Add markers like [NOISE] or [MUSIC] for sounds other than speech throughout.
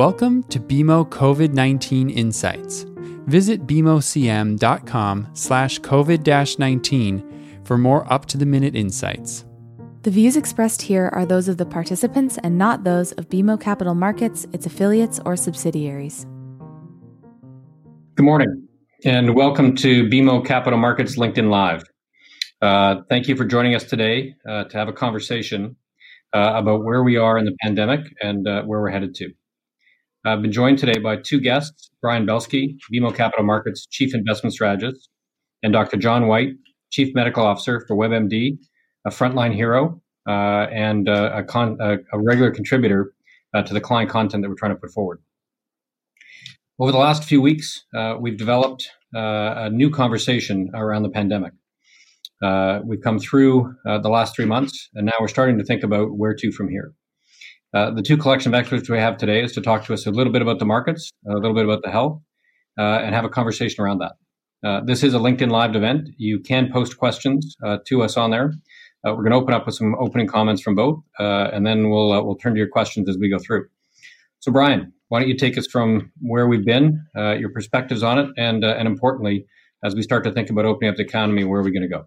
Welcome to BMO COVID-19 Insights. Visit bmocm.com slash COVID-19 for more up-to-the-minute insights. The views expressed here are those of the participants and not those of BMO Capital Markets, its affiliates, or subsidiaries. Good morning, and welcome to BMO Capital Markets LinkedIn Live. Uh, thank you for joining us today uh, to have a conversation uh, about where we are in the pandemic and uh, where we're headed to. I've been joined today by two guests Brian Belski, BMO Capital Markets Chief Investment Strategist, and Dr. John Whyte, Chief Medical Officer for WebMD, a frontline hero uh, and uh, a, con- a, a, regular contributor uh, to the client content that we're trying to put forward. Over the last few weeks, uh, we've developed uh, a new conversation around the pandemic. Uh, we've come through the last three months, and now we're starting to think about where to from here. The two collection of experts we have today is to talk to us a little bit about the markets, a little bit about the health, and have a conversation around that. Uh, this is a LinkedIn Live event. You can post questions uh, to us on there. Uh, we're going to open up with some opening comments from both, uh, and then we'll uh, we'll turn to your questions as we go through. So, Brian, why don't you take us from where we've been, uh, your perspectives on it, and uh, and importantly, as we start to think about opening up the economy, where are we going to go?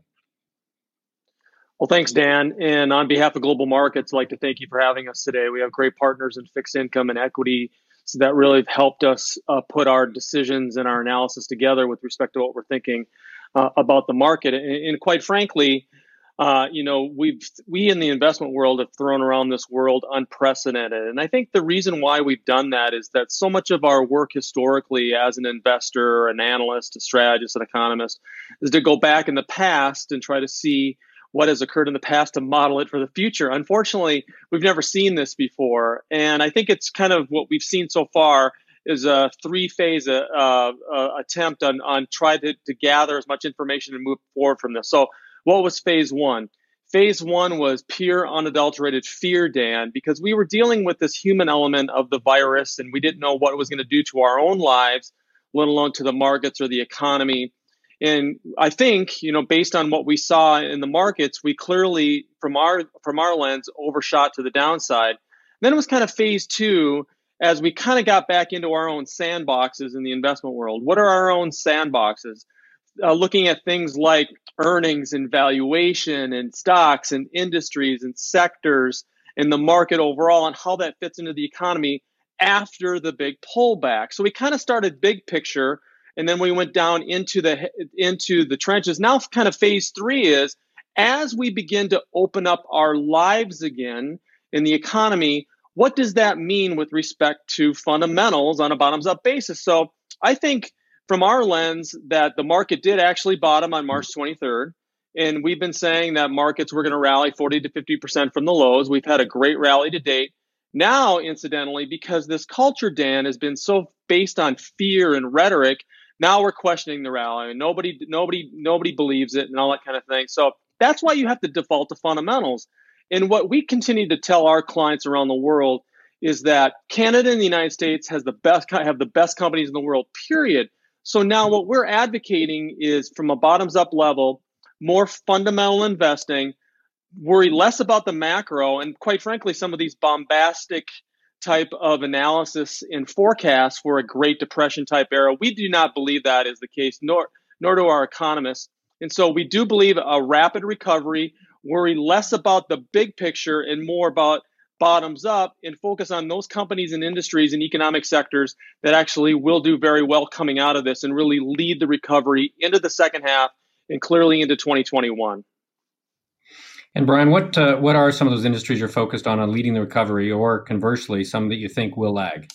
Well, thanks, Dan. And on behalf of Global Markets, I'd like to thank you for having us today. We have great partners in fixed income and equity so that really have helped us uh, put our decisions and our analysis together with respect to what we're thinking uh, about the market. And, and quite frankly, uh, you know, we've we in the investment world have thrown around this world unprecedented, and I think the reason why we've done that is that so much of our work historically as an investor, an analyst, a strategist, an economist, is to go back in the past and try to see what has occurred in the past to model it for the future. Unfortunately, we've never seen this before, and I think it's kind of what we've seen so far is a three phase uh, uh, attempt on on try to, to gather as much information and move forward from this. So what was phase one? Phase one was pure, unadulterated fear, Dan, because we were dealing with this human element of the virus and we didn't know what it was going to do to our own lives, let alone to the markets or the economy. And I think, you know, based on what we saw in the markets, we clearly, from our from our lens, overshot to the downside. And then it was kind of phase two as we kind of got back into our own sandboxes in the investment world. What are our own sandboxes? uh, looking at things like earnings and valuation and stocks and industries and sectors and the market overall and how that fits into the economy after the big pullback. So we kind of started big picture and then we went down into the into the trenches. Now kind of phase 3 is as we begin to open up our lives again in the economy, what does that mean with respect to fundamentals on a bottoms up basis? So I think from our lens that the market did actually bottom on March 23rd. And we've been saying that markets were going to rally 40 to 50% from the lows. We've had a great rally to date. Now, incidentally, because this culture, Dan, has been so based on fear and rhetoric, now we're questioning the rally. I mean, nobody, nobody, nobody believes it and all that kind of thing. So that's why you have to default to fundamentals. And what we continue to tell our clients around the world is that Canada and the United States has the best have the best companies in the world. Period. So now what we're advocating is from a bottoms up level, more fundamental investing, worry less about the macro, and quite frankly, some of these bombastic type of analysis and forecast for a Great Depression type era. We do not believe that is the case, nor nor do our economists. And so we do believe a rapid recovery, worry less about the big picture and more about bottoms up and focus on those companies and industries and economic sectors that actually will do very well coming out of this and really lead the recovery into the second half and clearly into 2021. And Brian, what uh, what are some of those industries you're focused on on leading the recovery, or conversely, some that you think will lag?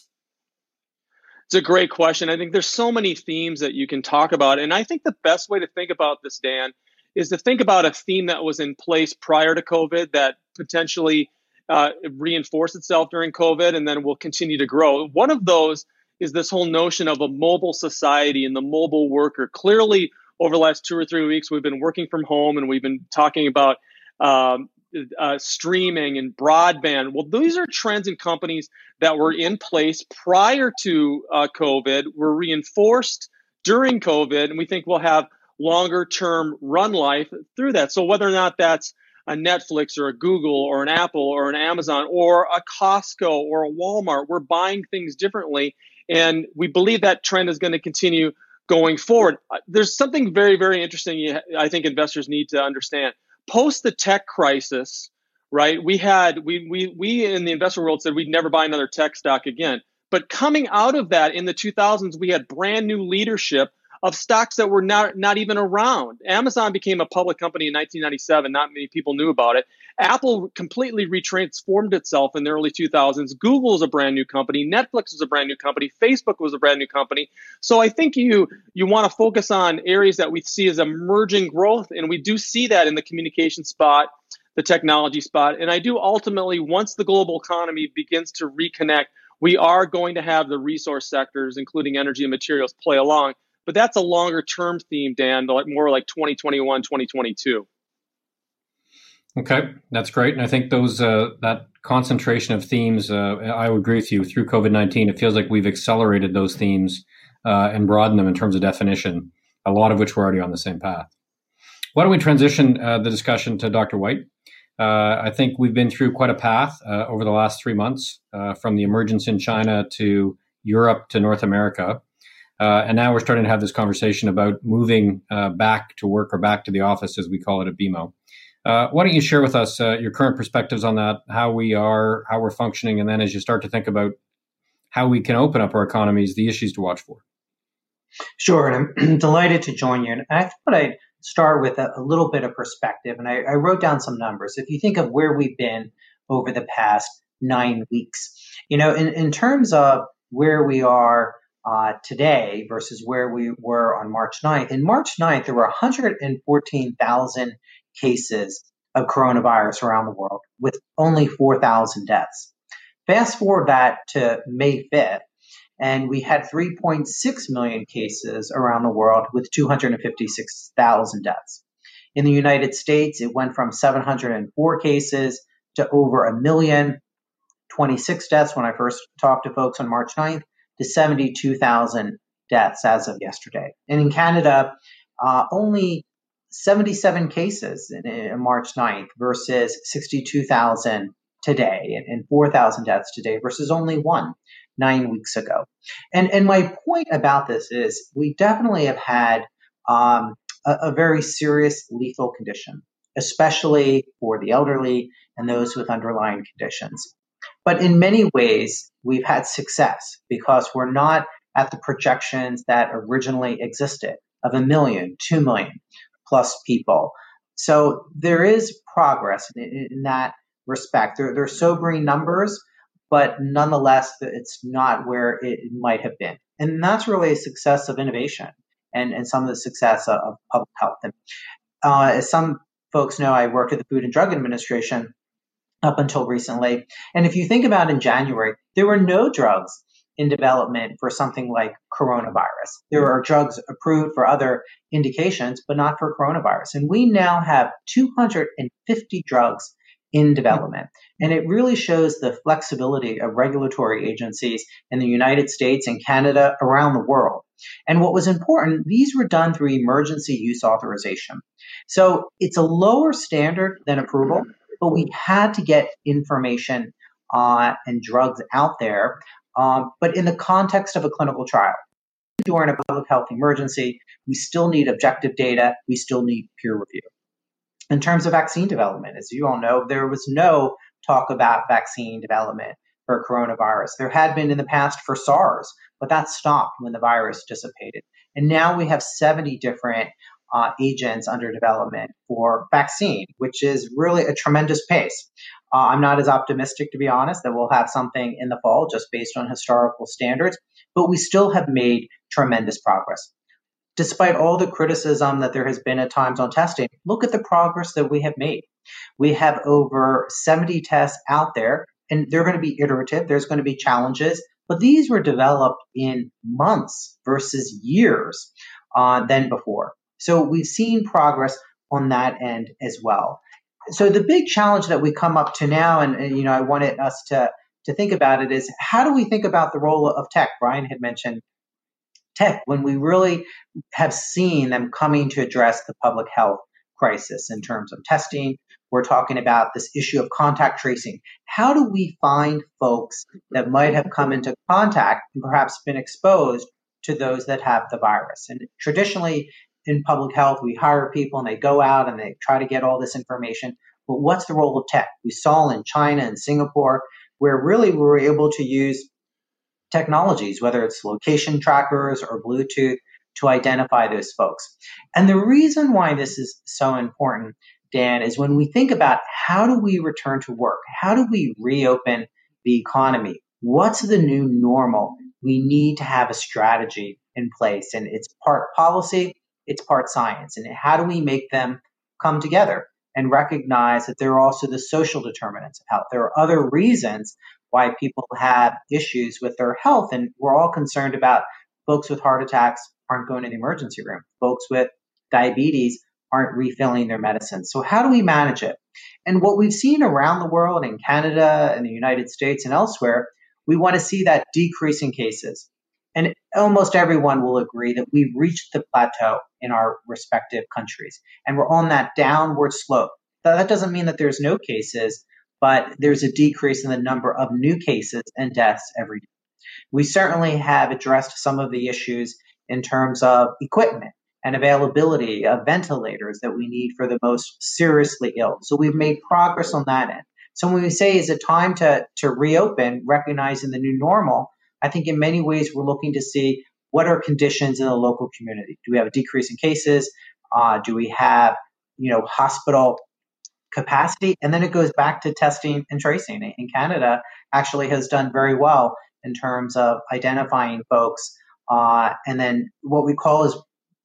It's a great question. I think there's so many themes that you can talk about, and I think the best way to think about this, Dan, is to think about a theme that was in place prior to COVID that potentially uh, reinforce itself during COVID and then will continue to grow. One of those is this whole notion of a mobile society and the mobile worker. Clearly, over the last two or three weeks, we've been working from home and we've been talking about um, uh, streaming and broadband. Well, these are trends in companies that were in place prior to uh, COVID, were reinforced during COVID, and we think we'll have longer term run life through that. So, whether or not that's a Netflix or a Google or an Apple or an Amazon or a Costco or a Walmart. We're buying things differently. And we believe that trend is going to continue going forward. Uh, there's something very, very interesting I think investors need to understand. Post the tech crisis, right? We had we we we in the investor world said we'd never buy another tech stock again. But coming out of that in the 2000s, we had brand new leadership of stocks that were not, not even around. Amazon became a public company in 1997. Not many people knew about it. Apple completely retransformed itself in the early 2000s. Google is a brand new company. Netflix was a brand new company. Facebook was a brand new company. So I think you you want to focus on areas that we see as emerging growth, and we do see that in the communication spot, the technology spot, and I do ultimately once the global economy begins to reconnect, we are going to have the resource sectors, including energy and materials, play along but that's a longer term theme, Dan, like more like 2021, 2022. Okay, that's great, and I think those uh, that concentration of themes, uh, I would agree with you. Through COVID nineteen, it feels like we've accelerated those themes uh, and broadened them in terms of definition. A lot of which were already on the same path. Why don't we transition uh, the discussion to Dr. Whyte? Uh, I think we've been through quite a path uh, over the last three months, from the emergence in China to Europe to North America. Uh, and now we're starting to have this conversation about moving uh, back to work or back to the office, as we call it at BMO. Uh, why don't you share with us uh, your current perspectives on that, how we are, how we're functioning, and then as you start to think about how we can open up our economies, the issues to watch for. Sure, and I'm [CLEARS THROAT] delighted to join you. And I thought I'd start with a, a little bit of perspective, and I, I wrote down some numbers. If you think of where we've been over the past nine weeks, you know, in, in terms of where we are uh, today versus where we were on March 9th. In March 9th, there were 114,000 cases of coronavirus around the world with only 4,000 deaths. Fast forward that to May 5th, and we had 3.6 million cases around the world with 256,000 deaths. In the United States, it went from 704 cases to over a million, 26 deaths when I first talked to folks on March 9th, to 72,000 deaths as of yesterday. And in Canada, uh, only 77 cases in, in, March 9th versus 62,000 today and, and 4,000 deaths today versus only one nine weeks ago. And, and my point about this is we definitely have had um, a, a very serious lethal condition, especially for the elderly and those with underlying conditions. But in many ways, we've had success because we're not at the projections that originally existed of a million, two million plus people. So there is progress in, in that respect. There, they're sobering numbers, but nonetheless, it's not where it might have been. And that's really a success of innovation and, and some of the success of, of public health. And uh, as some folks know, I worked at the Food and Drug Administration up until recently. And if you think about in January, there were no drugs in development for something like coronavirus. There are drugs approved for other indications, but not for coronavirus. And we now have 250 drugs in development. And it really shows the flexibility of regulatory agencies in the United States and Canada around the world. And what was important, these were done through emergency use authorization. So it's a lower standard than approval, but we had to get information uh, and drugs out there, um, but in the context of a clinical trial. During a public health emergency, we still need objective data, we still need peer review. In terms of vaccine development, as you all know, there was no talk about vaccine development for coronavirus. There had been in the past for SARS, but that stopped when the virus dissipated. And now we have 70 different uh, agents under development for vaccine, which is really a tremendous pace. Uh, I'm not as optimistic, to be honest, that we'll have something in the fall just based on historical standards, but we still have made tremendous progress. Despite all the criticism that there has been at times on testing, look at the progress that we have made. We have over 70 tests out there, and they're going to be iterative. There's going to be challenges, but these were developed in months versus years uh, than before. So we've seen progress on that end as well. So the big challenge that we come up to now, and, and you know, I wanted us to to think about it is how do we think about the role of tech? Brian had mentioned tech when we really have seen them coming to address the public health crisis in terms of testing, we're talking about this issue of contact tracing. How do we find folks that might have come into contact and perhaps been exposed to those that have the virus? And traditionally in public health, we hire people and they go out and they try to get all this information. But what's the role of tech? We saw in China and Singapore where really we were able to use technologies, whether it's location trackers or Bluetooth, to identify those folks. And the reason why this is so important, Dan, is when we think about how do we return to work? How do we reopen the economy? What's the new normal? We need to have a strategy in place. And it's part policy, it's part science. And how do we make them come together and recognize that there are also the social determinants of health? There are other reasons why people have issues with their health. And we're all concerned about folks with heart attacks aren't going to the emergency room. Folks with diabetes aren't refilling their medicine. So how do we manage it? And what we've seen around the world in Canada and the United States and elsewhere, we want to see that decrease in cases. And almost everyone will agree that we've reached the plateau in our respective countries and we're on that downward slope. That doesn't mean that there's no cases, but there's a decrease in the number of new cases and deaths every day. We certainly have addressed some of the issues in terms of equipment and availability of ventilators that we need for the most seriously ill. So we've made progress on that end. So when we say is it time to, to reopen, recognizing the new normal, I think in many ways we're looking to see what are conditions in the local community. Do we have a decrease in cases? Uh, do we have you know hospital capacity? And then it goes back to testing and tracing. In Canada, actually has done very well in terms of identifying folks uh, and then what we call is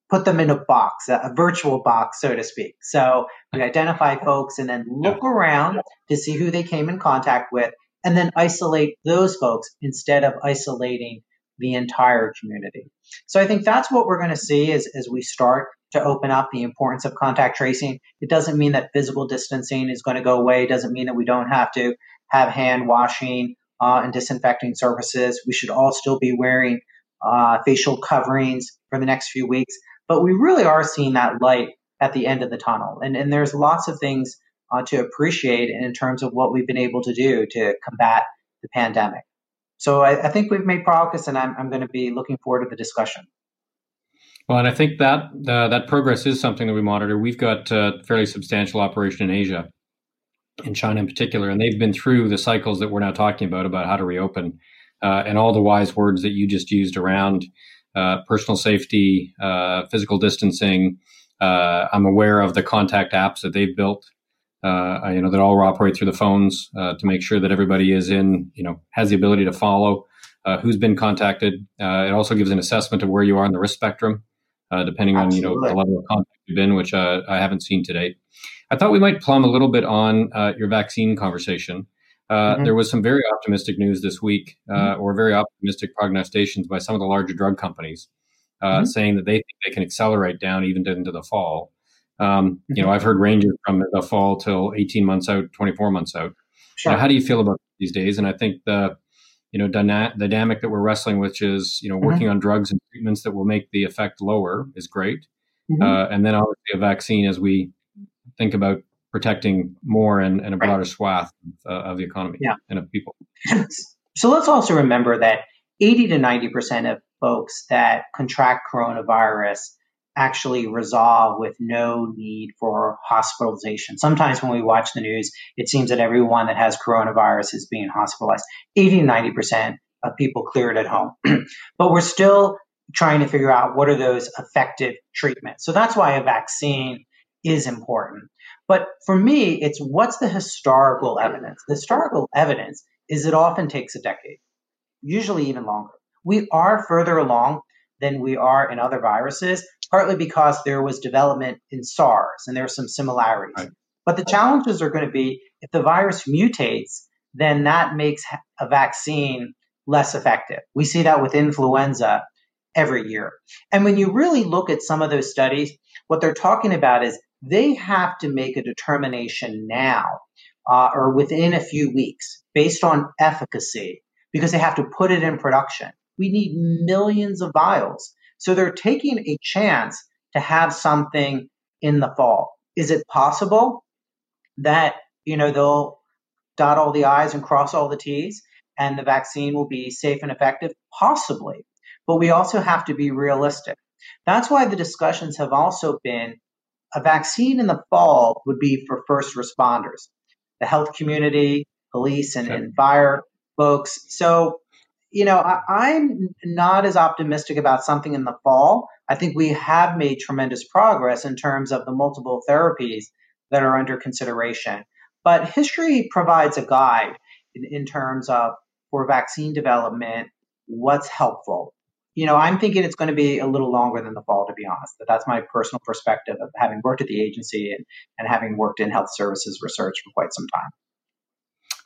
put them in a box, a, a, virtual box, so to speak. So we identify folks and then look around to see who they came in contact with, and then isolate those folks instead of isolating the entire community. So I think that's what we're going to see as, as we start to open up the importance of contact tracing. It doesn't mean that physical distancing is going to go away. It doesn't mean that we don't have to have hand washing uh, and disinfecting services. We should all still be wearing uh, facial coverings for the next few weeks. But we really are seeing that light at the end of the tunnel. And, and there's lots of things uh, to appreciate in terms of what we've been able to do to combat the pandemic. So I, I think we've made progress, and I'm, I'm going to be looking forward to the discussion. Well, and I think that uh, that progress is something that we monitor. We've got a fairly substantial operation in Asia, in China in particular, and they've been through the cycles that we're now talking about about how to reopen uh, and all the wise words that you just used around uh, personal safety, uh, physical distancing. Uh, I'm aware of the contact apps that they've built. Uh, you know that all operate through the phones to make sure that everybody is in, you know, has the ability to follow who's been contacted. it also gives an assessment of where you are in the risk spectrum, depending Absolutely. on you know the level of contact you've been, which I haven't seen to date. I thought we might plumb a little bit on your vaccine conversation. Uh, mm-hmm. There was some very optimistic news this week, uh, mm-hmm. or very optimistic prognostications by some of the larger drug companies, uh, mm-hmm. saying that they think they can accelerate down even into the fall. Um, you know, mm-hmm. I've heard ranges from the fall till 18 months out, 24 months out. Sure. Know, how do you feel about these days? And I think the you know dyna- dynamic that we're wrestling, with, which is you know mm-hmm. working on drugs and treatments that will make the effect lower, is great. Mm-hmm. Uh, and then obviously a vaccine as we think about protecting more and, and a broader right. swath of, uh, of, the economy yeah. and of people. [LAUGHS] So let's also remember that 80 to 90% of folks that contract coronavirus actually resolve with no need for hospitalization. Sometimes when we watch the news, it seems that everyone that has coronavirus is being hospitalized. 80 to 90% of people clear it at home. [CLEARS THROAT] but we're still trying to figure out what are those effective treatments. So that's why a vaccine is important. But for me, it's what's the historical evidence? The historical evidence is it often takes a decade, usually even longer. We are further along than we are in other viruses, partly because there was development in SARS and there are some similarities. Right. But the challenges are going to be if the virus mutates, then that makes a vaccine less effective. We see that with influenza every year. And when you really look at some of those studies, what they're talking about is they have to make a determination now uh, or within a few weeks based on efficacy because they have to put it in production. We need millions of vials. So they're taking a chance to have something in the fall. Is it possible? that, you know, they'll dot all the I's and cross all the T's and the vaccine will be safe and effective? Possibly. But we also have to be realistic. That's why the discussions have also been a vaccine in the fall would be for first responders, the health community, police, and, and fire folks. So, you know, I, am not as optimistic about something in the fall. I think we have made tremendous progress in terms of the multiple therapies that are under consideration. But history provides a guide in, in terms of for vaccine development, what's helpful. You know, I'm thinking it's going to be a little longer than the fall, to be honest. But that's my personal perspective of having worked at the agency and, and having worked in health services research for quite some time.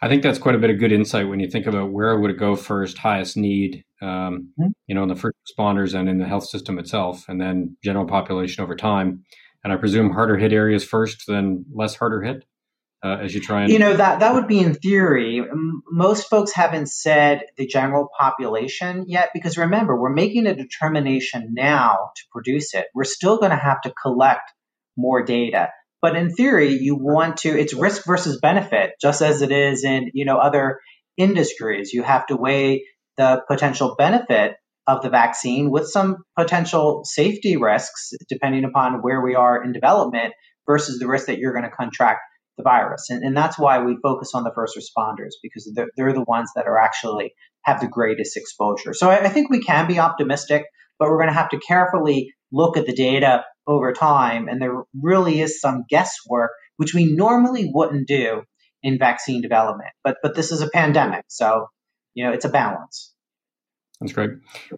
I think that's quite a bit of good insight when you think about where would it go first, highest need, um, mm-hmm. you know, in the first responders and in the health system itself, and then general population over time. And I presume harder hit areas first, then less harder hit uh, as you try and. You know that that would be in theory. Most folks haven't said the general population yet, because remember, we're making a determination now to produce it. We're still going to have to collect more data. But in theory, you want to, it's risk versus benefit, just as it is in, you know, other industries. You have to weigh the potential benefit of the vaccine with some potential safety risks, depending upon where we are in development, versus the risk that you're going to contract the virus. And, and that's why we focus on the first responders, because they're, they're the ones that are actually have the greatest exposure. So I, I think we can be optimistic, but we're going to have to carefully look at the data over time. And there really is some guesswork, which we normally wouldn't do in vaccine development. But but this is a pandemic, so you know it's a balance. That's great.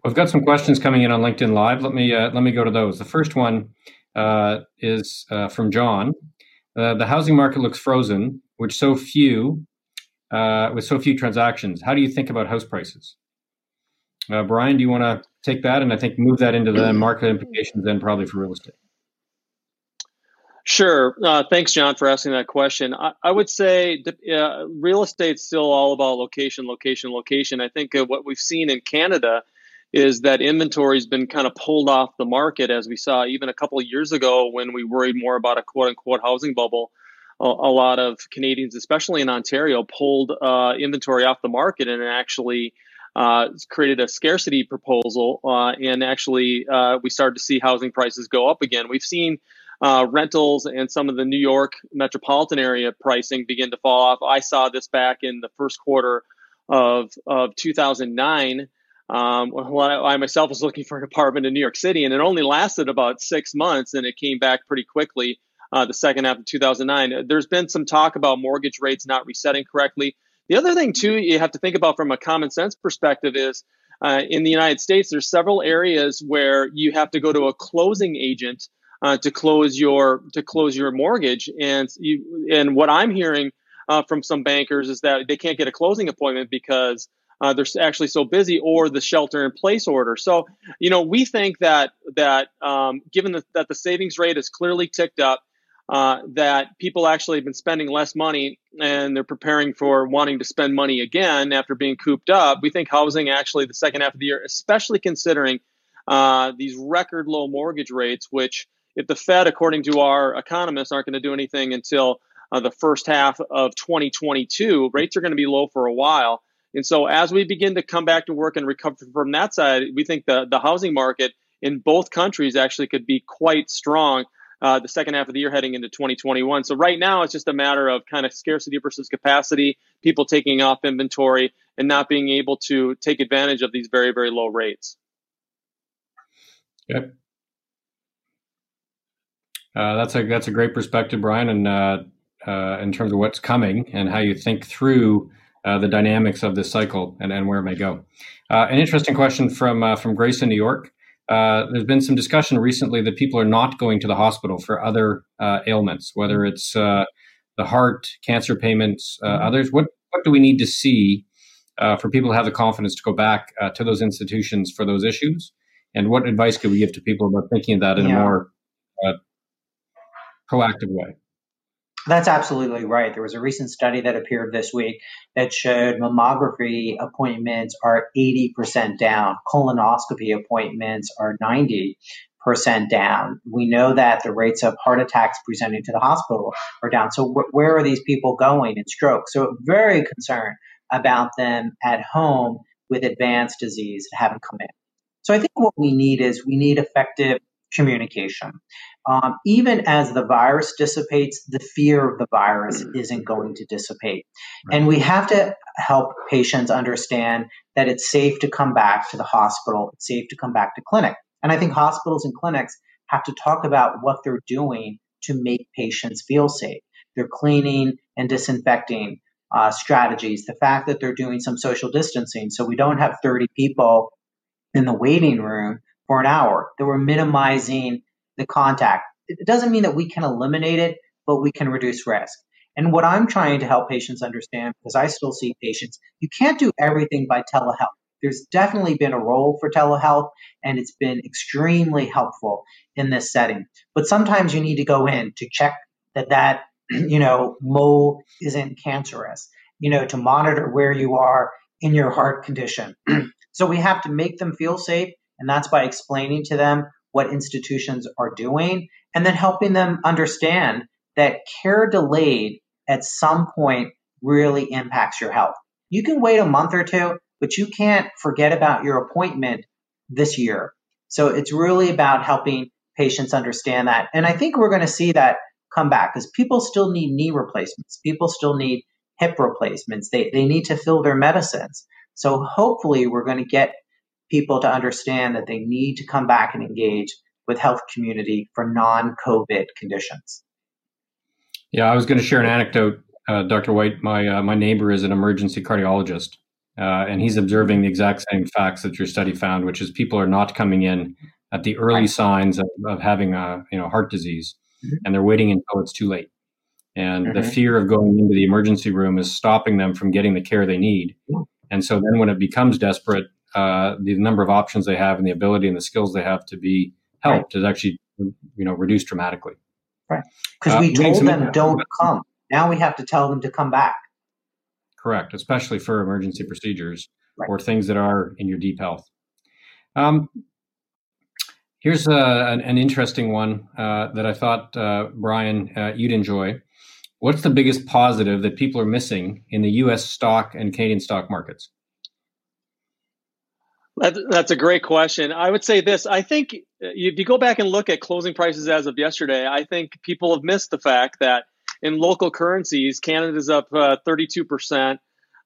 We've got some questions coming in on LinkedIn Live. Let me uh, let me go to those. The first one uh, is uh, from John. Uh, the housing market looks frozen, which so few uh, with so few transactions. How do you think about house prices? Uh, Brian, do you want to take that and I think move that into the market implications then probably for real estate? Sure. Uh, thanks, John, for asking that question. I, I would say uh, real estate's still all about location, location, location. I think uh, what we've seen in Canada is that inventory's been kind of pulled off the market, as we saw even a couple of years ago when we worried more about a quote unquote housing bubble. A, a lot of Canadians, especially in Ontario, pulled uh, inventory off the market and actually uh, created a scarcity proposal, uh, and actually uh, we started to see housing prices go up again. We've seen uh, rentals and some of the New York metropolitan area pricing begin to fall off. I saw this back in the first quarter of of 2009. Um, I, I, myself was [LAUGHS] looking for an apartment in New York City, and it only lasted about six months, and it came back pretty quickly. Uh, the second half of 2009. There's been some talk about mortgage rates not resetting correctly. The other thing, too, you have to think about from a common sense perspective is uh, in the United States, there's several areas where you have to go to a closing agent uh, to close your to close your mortgage, and you and what I'm hearing uh, from some bankers is that they can't get a closing appointment because uh, they're actually so busy, or the shelter in place order. So, you know, we think that that um, given the, that the savings rate has clearly ticked up, uh, that people actually have been spending less money and they're preparing for wanting to spend money again after being cooped up. We think housing actually the second half of the year, especially considering uh, these record low mortgage rates, which if the Fed, according to our economists, aren't going to do anything until uh, the first half of 2022, rates are going to be low for a while. And so as we begin to come back to work and recover from that side, we think the, the housing market in both countries actually could be quite strong uh, the second half of the year heading into 2021. So right now it's just a matter of kind of scarcity versus capacity, people taking off inventory and not being able to take advantage of these very very low rates. Yep. Uh, that's a that's a great perspective, Brian, and uh, uh, in terms of what's coming and how you think through uh, the dynamics of this cycle and, and where it may go. Uh, an interesting question from uh, from Grace in New York. Uh, there's been some discussion recently that people are not going to the hospital for other uh, ailments, whether it's uh, the heart, cancer payments, uh, mm-hmm. others. What what do we need to see uh, for people to have the confidence to go back to those institutions for those issues? And what advice could we give to people about thinking of that in yeah. a more proactive way? That's absolutely right. There was a recent study that appeared this week that showed mammography appointments are 80% down, colonoscopy appointments are 90 percent down. We know that the rates of heart attacks presenting to the hospital are down. So wh- where are these people going in stroke? So very concerned about them at home with advanced disease that haven't come in. So I think what we need is we need effective communication. Um, even as the virus dissipates, the fear of the virus mm. isn't going to dissipate. Right. And we have to help patients understand that it's safe to come back to the hospital, it's safe to come back to clinic. And I think hospitals and clinics have to talk about what they're doing to make patients feel safe. They're cleaning and disinfecting uh, strategies, the fact that they're doing some social distancing so we don't have 30 people in the waiting room for an hour, that we're minimizing the contact. It doesn't mean that we can eliminate it, but we can reduce risk. And what I'm trying to help patients understand, because I still see patients, you can't do everything by telehealth. There's definitely been a role for telehealth, and it's been extremely helpful in this setting. But sometimes you need to go in to check that that [CLEARS THROAT] you know mole isn't cancerous. You know to monitor where you are in your heart condition. [CLEARS THROAT] so we have to make them feel safe, and that's by explaining to them what institutions are doing, and then helping them understand that care delayed at some point really impacts your health. You can wait a month or two, but you can't forget about your appointment this year. So it's really about helping patients understand that. And I think we're going to see that come back because people still need knee replacements. People still need hip replacements. They, they need to fill their medicines. So hopefully we're going to get people to understand that they need to come back and engage with health community for non-COVID conditions. Yeah, I was going to share an anecdote, uh, Dr. Whyte. My uh, my neighbor is an emergency cardiologist, uh, and he's observing the exact same facts that your study found, which is people are not coming in at the early signs of, of, having a you know heart disease, mm-hmm. and they're waiting until it's too late. And mm-hmm. the fear of going into the emergency room is stopping them from getting the care they need. And so then, when it becomes desperate, uh, the number of options they have and the ability and the skills they have to be helped right. is actually you know reduced dramatically. Right. Because uh, we told them don't come. Now we have to tell them to come back. Correct, especially for emergency procedures right. or things that are in your deep health. Um, here's a, uh, an, an, interesting one uh, that I thought, uh, Brian, uh, you'd enjoy. What's the biggest positive that people are missing in the U.S. stock and Canadian stock markets? That, that's a great question. I would say this. I think if you go back and look at closing prices as of yesterday, I think people have missed the fact that in local currencies, Canada's up uh, 32%.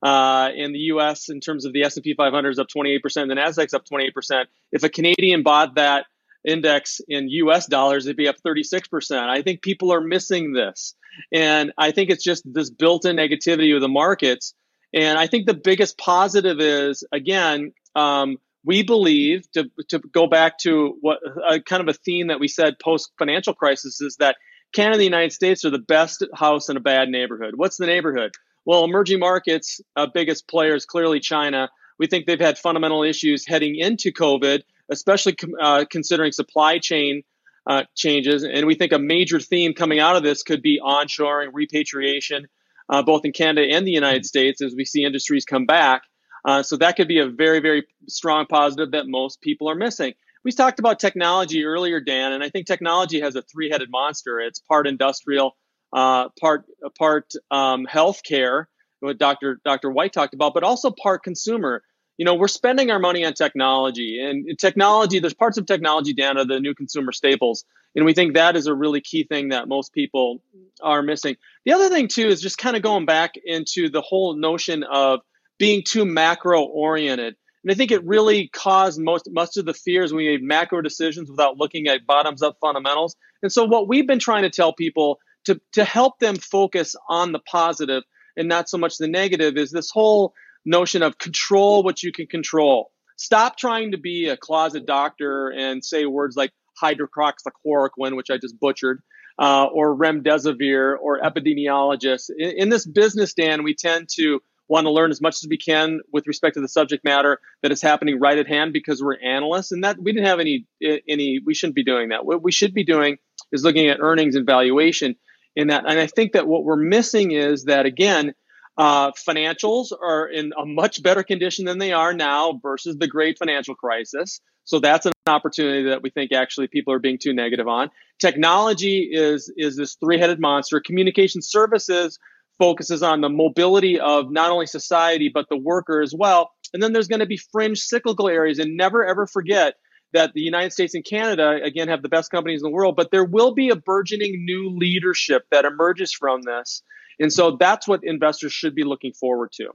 Uh, in the U.S., in terms of the S&P 500 is up 28%, the Nasdaq's up 28%. If a Canadian bought that index in U.S. dollars, it'd be up 36%. I think people are missing this, and I think it's just this built-in negativity of the markets. And I think the biggest positive is again um, we believe to, to go back to what uh, kind of a theme that we said post financial crisis is that Canada and the United States are the best house in a bad neighborhood. What's the neighborhood? Well, emerging markets, uh, biggest players, clearly China. We think they've had fundamental issues heading into COVID, especially uh, considering supply chain uh, changes. And we think a major theme coming out of this could be onshoring, repatriation, uh, both in Canada and the United States as we see industries come back. Uh, so that could be a very, very strong positive that most people are missing. We talked about technology earlier, Dan, and I think technology has a three-headed monster. It's part industrial, uh, part part um, healthcare, what Dr. Dr. Whyte talked about, but also part consumer. You know, we're spending our money on technology, and technology. There's parts of technology, Dan, are the new consumer staples, and we think that is a really key thing that most people are missing. The other thing too is just kind of going back into the whole notion of being too macro oriented. And I think it really caused most much of the fears when we made macro decisions without looking at bottoms up fundamentals. And so what we've been trying to tell people to to help them focus on the positive and not so much the negative is this whole notion of control what you can control. Stop trying to be a closet doctor and say words like hydroxychloroquine, which I just butchered, uh, or remdesivir, or epidemiologist. In, in this business, Dan, we tend to want to learn as much as we can with respect to the subject matter that is happening right at hand because we're analysts and that we didn't have any any we shouldn't be doing that what we should be doing is looking at earnings and valuation in that and i think that what we're missing is that again Uh, financials are in a much better condition than they are now versus the great financial crisis. So that's an opportunity that we think actually people are being too negative on. Technology is is this three-headed monster. Communication services focuses on the mobility of not only society but the worker as well. And then there's going to be fringe cyclical areas and never ever forget that the United States and Canada again have the best companies in the world, but there will be a burgeoning new leadership that emerges from this. And so that's what investors should be looking forward to.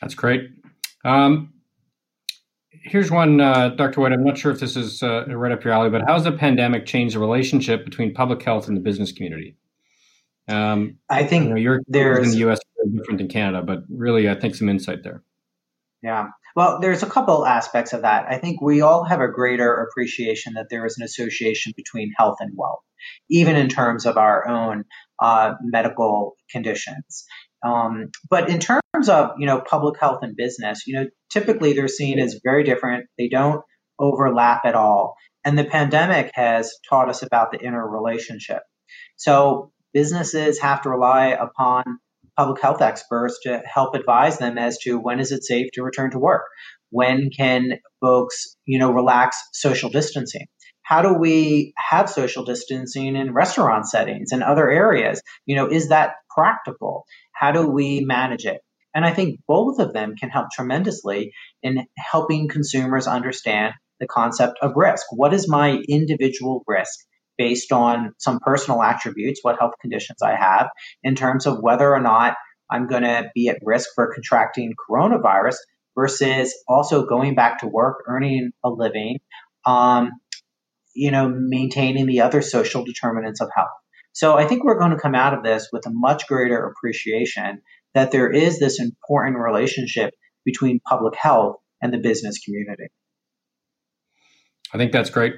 That's great. Um, here's one, uh, Dr. Whyte. I'm not sure if this is uh, right up your alley, but how has the pandemic changed the relationship between public health and the business community? Um, I think you know, you're in the U.S. different than Canada, but really, I think some insight there. Yeah. Well, there's a couple aspects of that. I think we all have a greater appreciation that there is an association between health and wealth, even in terms of our own uh, medical conditions. Um, but in terms of you know public health and business, you know typically they're seen as very different. They don't overlap at all, and the pandemic has taught us about the interrelationship. So businesses have to rely upon public health experts to help advise them as to when is it safe to return to work, when can folks you know relax social distancing how do we have social distancing in restaurant settings and other areas? You know, is that practical? How do we manage it? And I think both of them can help tremendously in helping consumers understand the concept of risk. What is my individual risk based on some personal attributes, what health conditions I have, in terms of whether or not I'm going to be at risk for contracting coronavirus versus also going back to work, earning a living, um, you know, maintaining the other social determinants of health. So I think we're going to come out of this with a much greater appreciation that there is this important relationship between public health and the business community. I think that's great.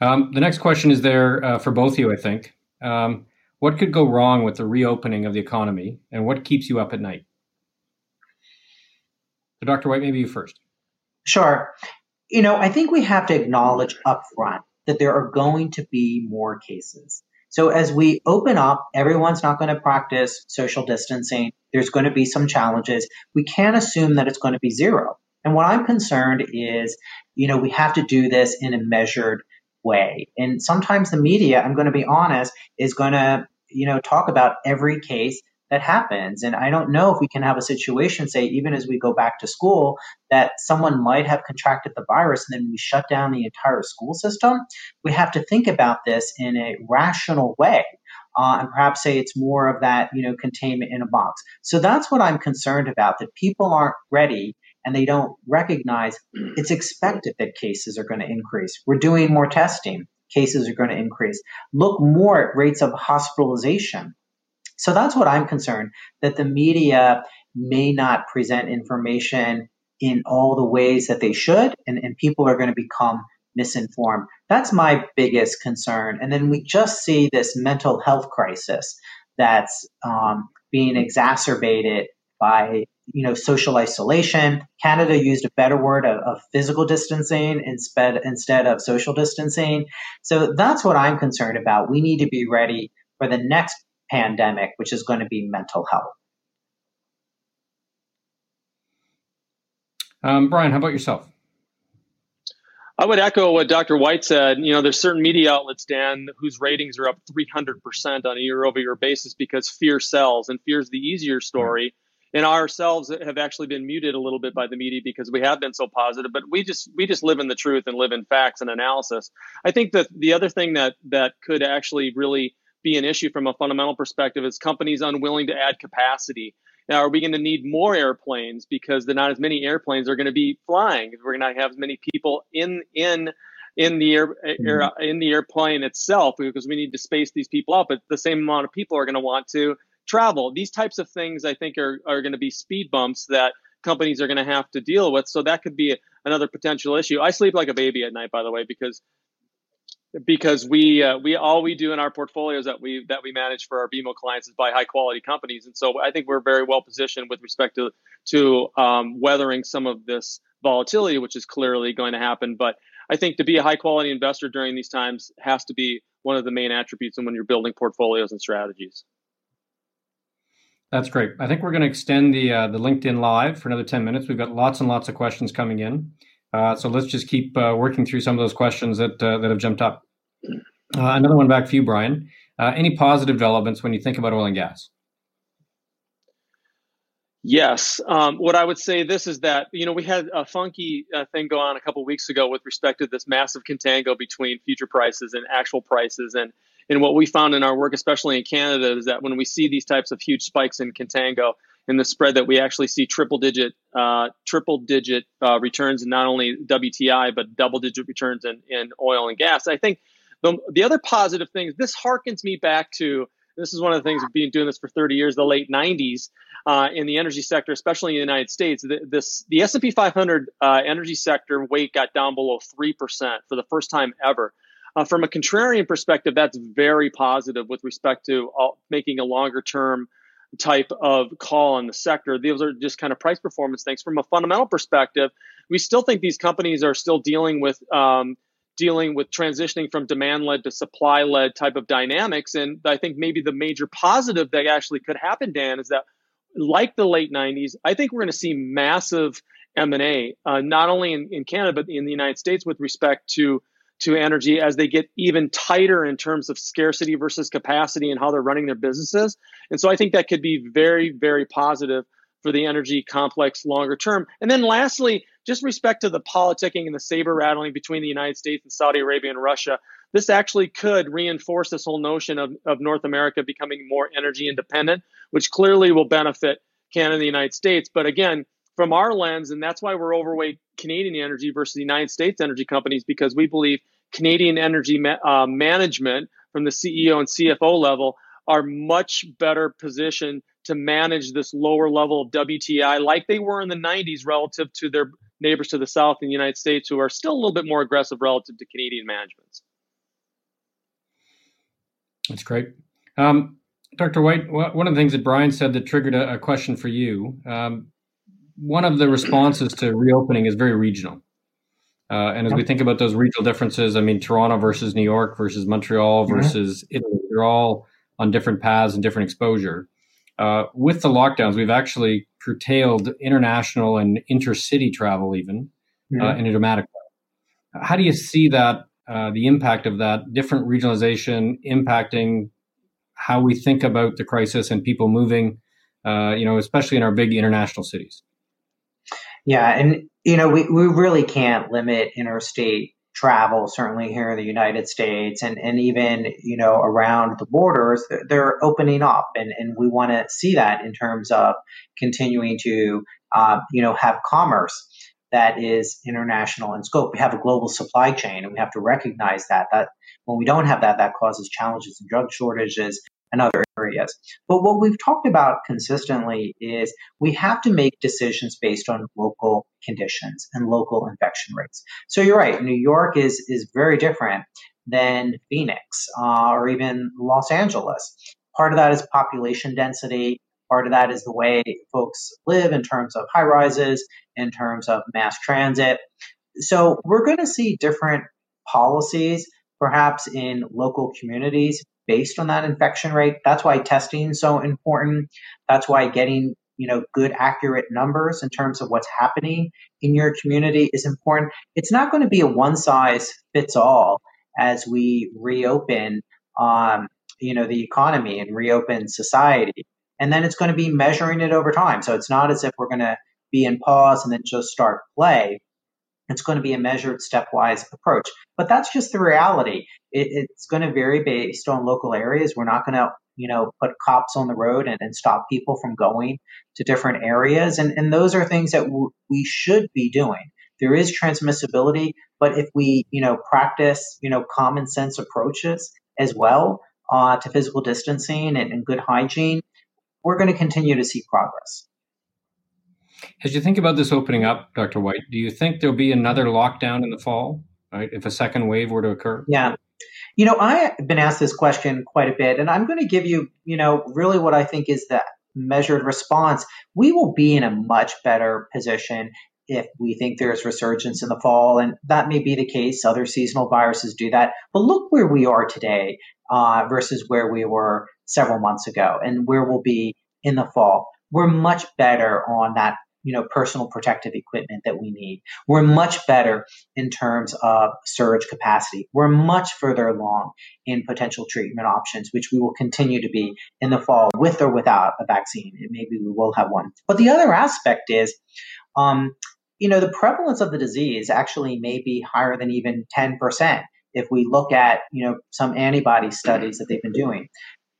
Um, the next question is there uh, for both of you, I think. Um, what could go wrong with the reopening of the economy, and what keeps you up at night? So, Dr. Whyte, maybe you first. Sure. You know, I think we have to acknowledge upfront that there are going to be more cases. So as we open up, everyone's not going to practice social distancing. There's going to be some challenges. We can't assume that it's going to be zero. And what I'm concerned is, you know, we have to do this in a measured way. And sometimes the media, I'm going to be honest, is going to, you know, talk about every case that happens. And I don't know if we can have a situation, say, even as we go back to school, that someone might have contracted the virus and then we shut down the entire school system. We have to think about this in a rational way. Uh, and perhaps say it's more of that, you know, containment in a box. So that's what I'm concerned about, that people aren't ready and they don't recognize [CLEARS THROAT] it's expected that cases are going to increase. We're doing more testing. Cases are going to increase. Look more at rates of hospitalization so that's what I'm concerned that the media may not present information in all the ways that they should, and, and people are going to become misinformed. That's my biggest concern. And then we just see this mental health crisis that's um, being exacerbated by you know social isolation. Canada used a better word of, of physical distancing instead instead of social distancing. So that's what I'm concerned about. We need to be ready for the next pandemic, which is going to be mental health. Um, Brian, how about yourself? I would echo what Dr. Whyte said. You know, there's certain media outlets, Dan, whose ratings are up 300% on a year over year basis because fear sells and fear is the easier story. And ourselves have actually been muted a little bit by the media because we have been so positive, but we just we just live in the truth and live in facts and analysis. I think that the other thing that that could actually really be an issue from a fundamental perspective is companies unwilling to add capacity. Now, are we going to need more airplanes because there not as many airplanes are going to be flying? We're going to have as many people in in in the air, air mm-hmm. in the airplane itself because we need to space these people out. But the same amount of people are going to want to travel. These types of things, I think, are are going to be speed bumps that companies are going to have to deal with. So that could be another potential issue. I sleep like a baby at night, by the way, because because we uh, we all we do in our portfolios that we that we manage for our BMO clients is buy high quality companies, and so I think we're very well positioned with respect to to um, weathering some of this volatility, which is clearly going to happen. But I think to be a high quality investor during these times has to be one of the main attributes when you're building portfolios and strategies. That's great. I think we're going to extend the uh, the LinkedIn live for another ten minutes. We've got lots and lots of questions coming in, uh, so let's just keep uh, working through some of those questions that uh, that have jumped up. Uh, another one back for you, Brian. Uh, any positive developments when you think about oil and gas? Yes. Um, what I would say this is that you know we had a funky uh, thing go on a couple weeks ago with respect to this massive contango between future prices and actual prices, and and what we found in our work, especially in Canada, is that when we see these types of huge spikes in contango in the spread, that we actually see triple digit uh, triple digit uh, returns in not only WTI but double digit returns in, in oil and gas. I think the the other positive thing is this harkens me back to this is one of the things of being doing this for 30 years, the late 90s uh, in the energy sector, especially in the United States. The, this the S&P 500 uh, energy sector weight got down below three percent for the first time ever. Uh, from a contrarian perspective, that's very positive with respect to uh, making a longer term type of call in the sector. Those are just kind of price performance things. From a fundamental perspective, we still think these companies are still dealing with um, dealing with transitioning from demand led to supply led type of dynamics. And I think maybe the major positive that actually could happen, Dan, is that like the late 90s, I think we're going to see massive M&A, uh, not only in, in Canada, but in the United States with respect to to energy as they get even tighter in terms of scarcity versus capacity and how they're running their businesses. And so I think that could be very, very positive for the energy complex longer term. And then lastly, just respect to the politicking and the saber rattling between the United States and Saudi Arabia and Russia, this actually could reinforce this whole notion of, of North America becoming more energy independent, which clearly will benefit Canada and the United States. But again, from our lens, and that's why we're overweight Canadian energy versus the United States energy companies, because we believe Canadian energy ma- uh, management from the CEO and CFO level are much better positioned to manage this lower level of WTI like they were in the 90s relative to their neighbors to the south in the United States who are still a little bit more aggressive relative to Canadian managements. That's great. Um, Dr. Whyte, one of the things that Brian said that triggered a, a question for you, um, one of the responses to reopening is very regional. Uh, and as we think about those regional differences, I mean, Toronto versus New York versus Montreal mm-hmm. versus mm-hmm. Italy, they're all on different paths and different exposure. Uh, with the lockdowns, we've actually curtailed international and intercity travel, even uh, mm-hmm. uh, in a dramatic way. How do you see that, uh, the impact of that different regionalization impacting how we think about the crisis and people moving, uh, you know, especially in our big international cities? Yeah, and you know, we, we really can't limit interstate travel, certainly here in the United States and, and even, you know, around the borders, they're opening up. And, and we want to see that in terms of continuing to, uh, you know, have commerce that is international in scope. We have a global supply chain and we have to recognize that, that when we don't have that, that causes challenges and drug shortages and other areas. But what we've talked about consistently is we have to make decisions based on local conditions and local infection rates. So you're right, New York is is very different than Phoenix uh, or even Los Angeles. Part of that is population density. Part of that is the way folks live in terms of high rises, in terms of mass transit. So we're going to see different policies, perhaps in local communities, based on that infection rate. That's why testing is so important. That's why getting you know good accurate numbers in terms of what's happening in your community is important. It's not going to be a one size fits all as we reopen um, you know the economy and reopen society. And then it's going to be measuring it over time. So it's not as if we're going to be in pause and then just start play. It's going to be a measured stepwise approach. But that's just the reality. It, it's going to vary based on local areas. We're not going to, you know, put cops on the road and, and stop people from going to different areas. And, and those are things that w- we should be doing. There is transmissibility, but if we, you know, practice, you know, common sense approaches as well uh, to physical distancing and, and good hygiene, we're going to continue to see progress. As you think about this opening up, Dr. Whyte, do you think there'll be another lockdown in the fall, right? If a second wave were to occur? Yeah. You know, I've been asked this question quite a bit, and I'm going to give you, you know, really what I think is the measured response. We will be in a much better position if we think there's resurgence in the fall, and that may be the case. Other seasonal viruses do that. But look where we are today uh, versus where we were several months ago and where we'll be in the fall. We're much better on that you know personal protective equipment that we need. We're much better in terms of surge capacity. We're much further along in potential treatment options, which we will continue to be in the fall with or without a vaccine. Maybe we will have one. But the other aspect is, um, you know, the prevalence of the disease actually may be higher than even 10% if we look at, you know, some antibody studies that they've been doing.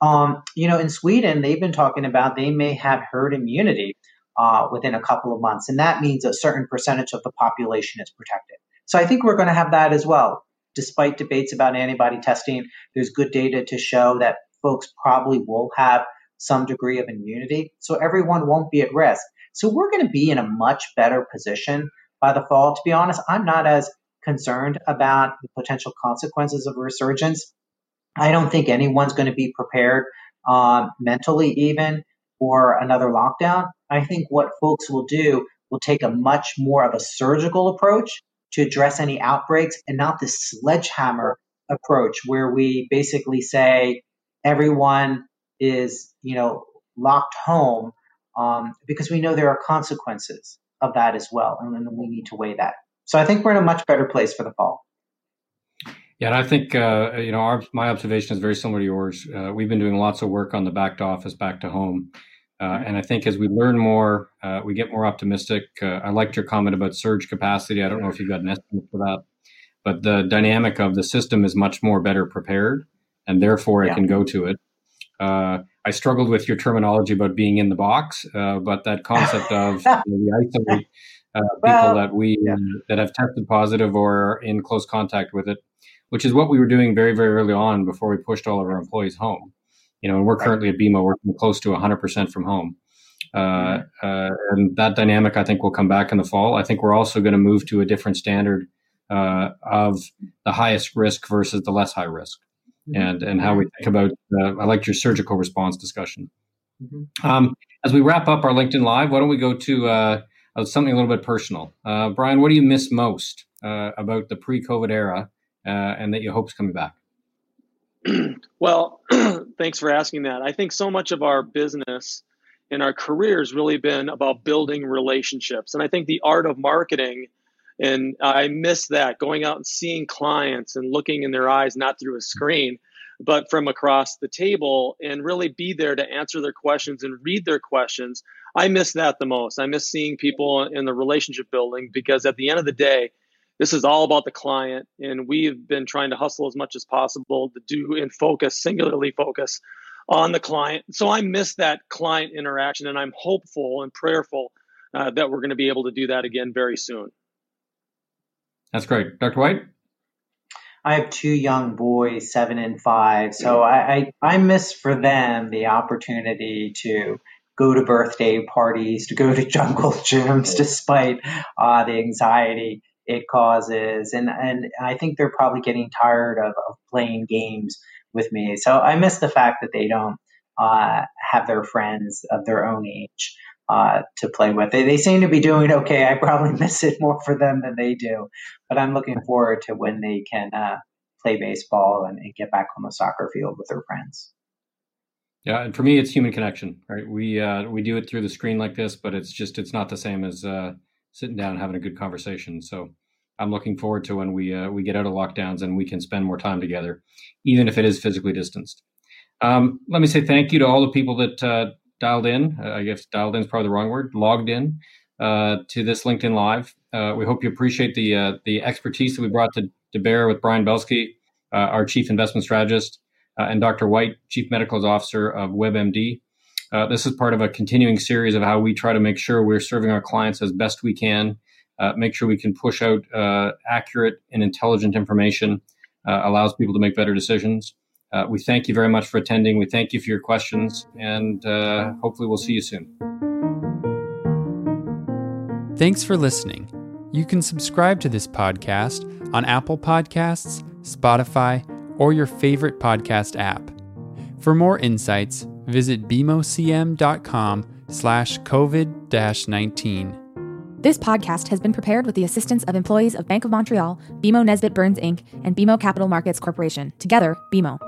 Um, you know, in Sweden, they've been talking about they may have herd immunity uh, within a couple of months. And that means a certain percentage of the population is protected. So I think we're going to have that as well. Despite debates about antibody testing, there's good data to show that folks probably will have some degree of immunity. So everyone won't be at risk. So we're going to be in a much better position by the fall. To be honest, I'm not as concerned about the potential consequences of resurgence. I don't think anyone's going to be prepared uh, mentally, even for another lockdown. I think what folks will do will take a much more of a surgical approach to address any outbreaks and not this sledgehammer approach where we basically say everyone is, you know, locked home um, because we know there are consequences of that as well, and then we need to weigh that. So I think we're in a much better place for the fall. Yeah, and I think uh, you know our my observation is very similar to yours. Uh, we've been doing lots of work on the back to office, back to home, uh, and I think as we learn more, uh, we get more optimistic. Uh, I liked your comment about surge capacity. I don't know if you've got an estimate for that, but the dynamic of the system is much more better prepared, and therefore it yeah. can go to it. Uh, I struggled with your terminology about being in the box, but that concept of [LAUGHS] the isolate people well, that we yeah. that have tested positive or are in close contact with it which is what we were doing very, very early on before we pushed all of our employees home. You know, and we're currently at BMO working close to 100% from home. Uh, mm-hmm. uh, and that dynamic, I think, will come back in the fall. I think we're also going to move to a different standard uh, of the highest risk versus the less high risk, mm-hmm. and and how we think about. Uh, I liked your surgical response discussion. Mm-hmm. Um, as we wrap up our LinkedIn Live, why don't we go to uh, something a little bit personal? Uh, Brian, what do you miss most about the pre-COVID era uh, and that you hope's coming back? [CLEARS THROAT] well, [CLEARS THROAT] thanks for asking that. I think so much of our business and our career has really been about building relationships. And I think the art of marketing, and I miss that going out and seeing clients and looking in their eyes, not through a screen, but from across the table and really be there to answer their questions and read their questions. I miss that the most. I miss seeing people in the relationship building because at the end of the day, this is all about the client and we've been trying to hustle as much as possible to do and focus singularly focus on the client. So i miss that client interaction and i'm hopeful and prayerful uh, that we're going to be able to do that again very soon. That's great. Dr Whyte? I have two young boys, seven and five. So I, I, I miss for them the opportunity to go to birthday parties, to go to jungle [LAUGHS] gyms, despite uh, the anxiety it causes. And, and I think they're probably getting tired of, of playing games with me. So I miss the fact that they don't uh, have their friends of their own age uh, to play with. They, they seem to be doing okay. I probably [LAUGHS] miss it more for them than they do. But I'm looking forward to when they can uh, play baseball and, and, get back on the soccer field with their friends. Yeah, and for me, it's human connection. Right, we uh, we do it through the screen like this, but it's just it's not the same as uh, sitting down and having a good conversation. So I'm looking forward to when we uh, we get out of lockdowns and we can spend more time together, even if it is physically distanced. Um, let me say thank you to all the people that uh, dialed in. Uh, I guess dialed in is probably the wrong word. Logged in uh, to this LinkedIn Live. Uh, we hope you appreciate the uh, the expertise that we brought to, to bear with Brian Belski, our chief investment strategist, and Dr. Whyte, chief medical officer of WebMD. Uh, this is part of a continuing series of how we try to make sure we're serving our clients as best we can, uh, make sure we can push out uh, accurate and intelligent information, uh, allows people to make better decisions. Uh, we thank you very much for attending. We thank you for your questions, and uh, hopefully, we'll see you soon. Thanks for listening. You can subscribe to this podcast on Apple Podcasts, Spotify, or your favorite podcast app. For more insights, visit bmocm.com slash COVID-19. This podcast has been prepared with the assistance of employees of Bank of Montreal, BMO Nesbitt Burns Inc., and BMO Capital Markets Corporation, together, BMO.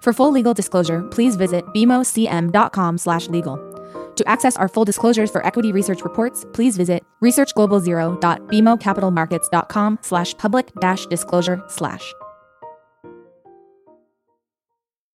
For full legal disclosure, please visit bmocm.com/legal. To access our full disclosures for equity research reports, please visit researchglobalzero.bmocapitalmarkets.com slash public dash disclosure slash.